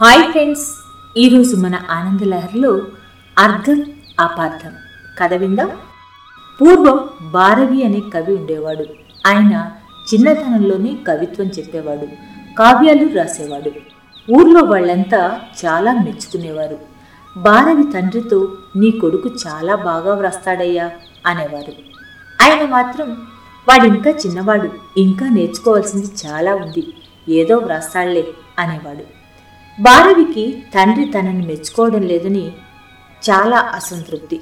Hi friends ఈరోజు మన ఆనందలహరిలో అర్థం అపార్థం కథ విందాం. పూర్వం భారవి అనే కవి ఉండేవాడు. ఆయన చిన్నతనంలోనే కవిత్వం చెప్పేవాడు కావ్యాలు రాసేవాడు. ఊర్లో వాళ్ళంతా చాలా మెచ్చుకునేవారు. భారవి తండ్రితో నీ కొడుకు చాలా బాగా వ్రాస్తాడయ్యా అనేవారు. ఆయన మాత్రం వాడింకా చిన్నవాడు ఇంకా నేర్చుకోవాల్సింది చాలా ఉంది ఏదో వ్రాస్తాళ్ళే అనేవాడు. భారవికి తండ్రి తనని మెచ్చుకోవడం లేదని చాలా అసంతృప్తి.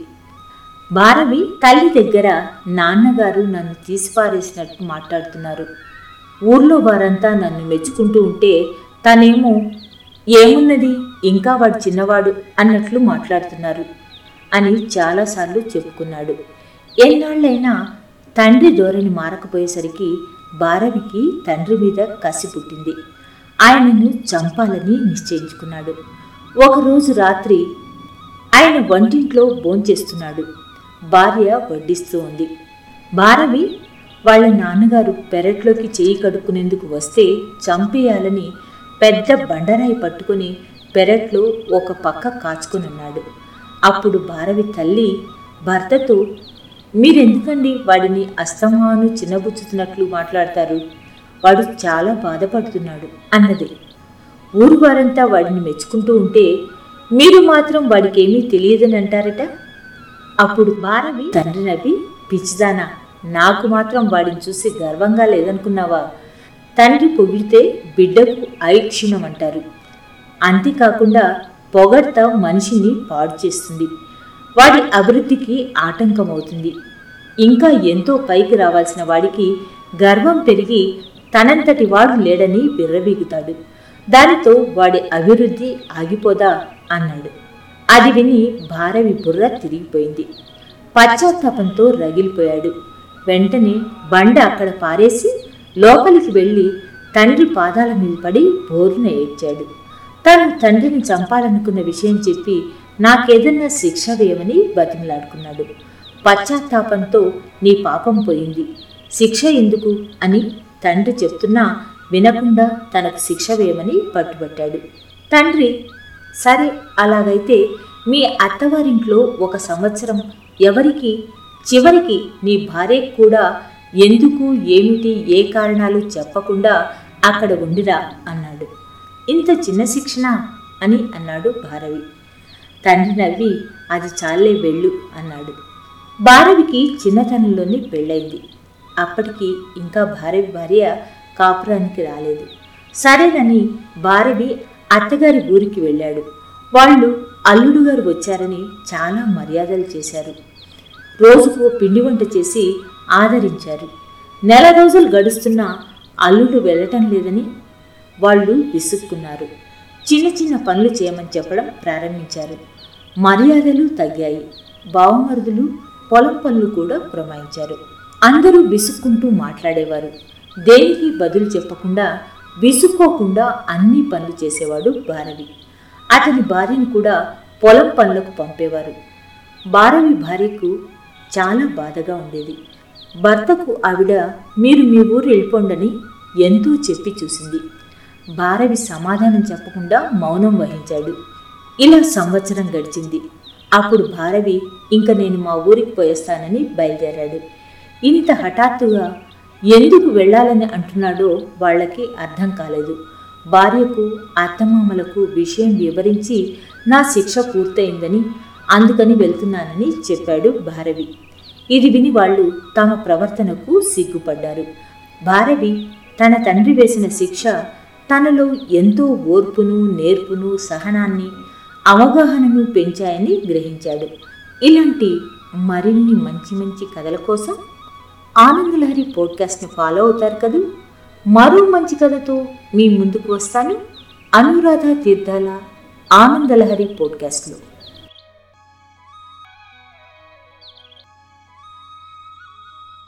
భారవి తల్లి దగ్గర నాన్నగారు నన్ను తీసిపారేసినట్టు మాట్లాడుతున్నారు. ఊర్లో వారంతా నన్ను మెచ్చుకుంటూ ఉంటే తనేమో ఏమున్నది? ఇంకా వాడు చిన్నవాడు అన్నట్లు మాట్లాడుతున్నారు అని చాలాసార్లు చెప్పుకున్నాడు. ఎన్నాళ్ళైనా తండ్రి ధోరణి మారకపోయేసరికి భారవికి తండ్రి మీద కసి పుట్టింది. ఆయనను చంపాలని నిశ్చయించుకున్నాడు. ఒకరోజు రాత్రి ఆయన వంటింట్లో భోంచేస్తున్నాడు. భార్య వడ్డిస్తూ ఉంది. భారవి వాళ్ళ నాన్నగారు పెరట్లోకి చేయి కడుక్కునేందుకు వస్తే చంపేయాలని పెద్ద బండరాయి పట్టుకుని పెరట్లో ఒక పక్క కాచుకునున్నాడు. అప్పుడు భారవి తల్లి భర్తతో మీరెందుకండి వాడిని అస్తమాను చిన్నబుచ్చుతున్నట్లు మాట్లాడతారు? వాడు చాలా బాధపడుతున్నాడు అన్నది. ఊరు వారంతా వాడిని మెచ్చుకుంటూ ఉంటే మీరు మాత్రం వాడికేమీ తెలియదని అంటారట? అప్పుడు భారవి తండ్రి నవ్వి పిచ్చిదానా నాకు మాత్రం వాడిని చూసి గర్వంగా లేదనుకున్నావా? తండ్రి పొగిడితే బిడ్డకు ఐక్షణం అంటారు. అంతేకాకుండా పొగడ్త మనిషిని పాడు చేస్తుంది. వాడి అభివృద్ధికి ఆటంకమవుతుంది. ఇంకా ఎంతో పైకి రావాల్సిన వాడికి గర్వం పెరిగి తనంతటి వాడు లేడని విర్రవీగుతాడు. దానితో వాడి అభివృద్ధి ఆగిపోదా? అన్నాడు. అది విని భారవి బుర్ర తిరిగిపోయింది. పశ్చాత్తాపంతో రగిలిపోయాడు. వెంటనే బండ అక్కడ పారేసి లోపలికి వెళ్ళి తండ్రి పాదాల మీద పడి బోరున ఏడ్చాడు. తను తండ్రిని చంపాలనుకున్న విషయం చెప్పి నాకేదన్నా శిక్ష వేయమని బతిమలాడుకున్నాడు. పశ్చాత్తాపంతో నీ పాపం పోయింది. శిక్ష ఎందుకు అని తండ్రి చెప్తున్నా వినకుండా తనకు శిక్ష వేయమని పట్టుబట్టాడు. తండ్రి సరే అలాగైతే మీ అత్తవారింట్లో ఒక సంవత్సరం ఎవరికి చివరికి నీ భార్యకు కూడా ఎందుకు ఏమిటి ఏ కారణాలు చెప్పకుండా అక్కడ ఉండిరా అన్నాడు. ఇంత చిన్న శిక్షణ అని అన్నాడు భారవి. తండ్రి నవ్వి అది చాలే వెళ్ళు అన్నాడు. భారవికి చిన్నతనంలోనే పెళ్ళైంది అప్పటికి ఇంకా భారవి భార్య కాపురానికి రాలేదు. సరేనని భారవి అత్తగారి ఊరికి వెళ్ళాడు. వాళ్ళు అల్లుడు గారు వచ్చారని చాలా మర్యాదలు చేశారు. రోజుకు పిండి వంట చేసి ఆదరించారు. నెల రోజులు గడుస్తున్నా అల్లుడు వెళ్ళటం లేదని వాళ్ళు విసుక్కున్నారు. చిన్న చిన్న పనులు చేయమని చెప్పడం ప్రారంభించారు. మర్యాదలు తగ్గాయి. బావమరుదులు పొలం పనులు కూడా పురమాయించారు. అందరూ విసుక్కుంటూ మాట్లాడేవారు. దేనికి బదులు చెప్పకుండా విసుక్కోకుండా అన్ని పనులు చేసేవాడు భారవి. అతని భార్యను కూడా పొలం పనులకు పంపేవారు. భారవి భార్యకు చాలా బాధగా ఉండేది. భర్తకు ఆవిడ మీరు మీ ఊరు వెళ్ళిపోండని ఎంతో చెప్పి చూసింది. భారవి సమాధానం చెప్పకుండా మౌనం వహించాడు. ఇలా సంవత్సరం గడిచింది. అప్పుడు భారవి ఇంక నేను మా ఊరికి పోయేస్తానని బయలుదేరాడు. ఇంత హఠాత్తుగా ఎందుకు వెళ్ళాలని అంటున్నాడో వాళ్ళకి అర్థం కాలేదు. భార్యకు అత్తమామలకు విషయం వివరించి నా శిక్ష పూర్తయిందని అందుకని వెళ్తున్నానని చెప్పాడు భారవి. ఇది విని వాళ్ళు తమ ప్రవర్తనకు సిగ్గుపడ్డారు. భారవి తన తండ్రి వేసిన శిక్ష తనలో ఎంతో ఓర్పును నేర్పును సహనాన్ని అవగాహనను పెంచాయని గ్రహించాడు. ఇలాంటి మరిన్ని మంచి మంచి కథల కోసం ఆనందలహరి పోడ్కాస్ట్ని ఫాలో అవుతారు కదూ? మరో మంచి కథతో మీ ముందుకు వస్తాను. అనురాధ తీర్థాల ఆనందలహరి పోడ్కాస్ట్లో.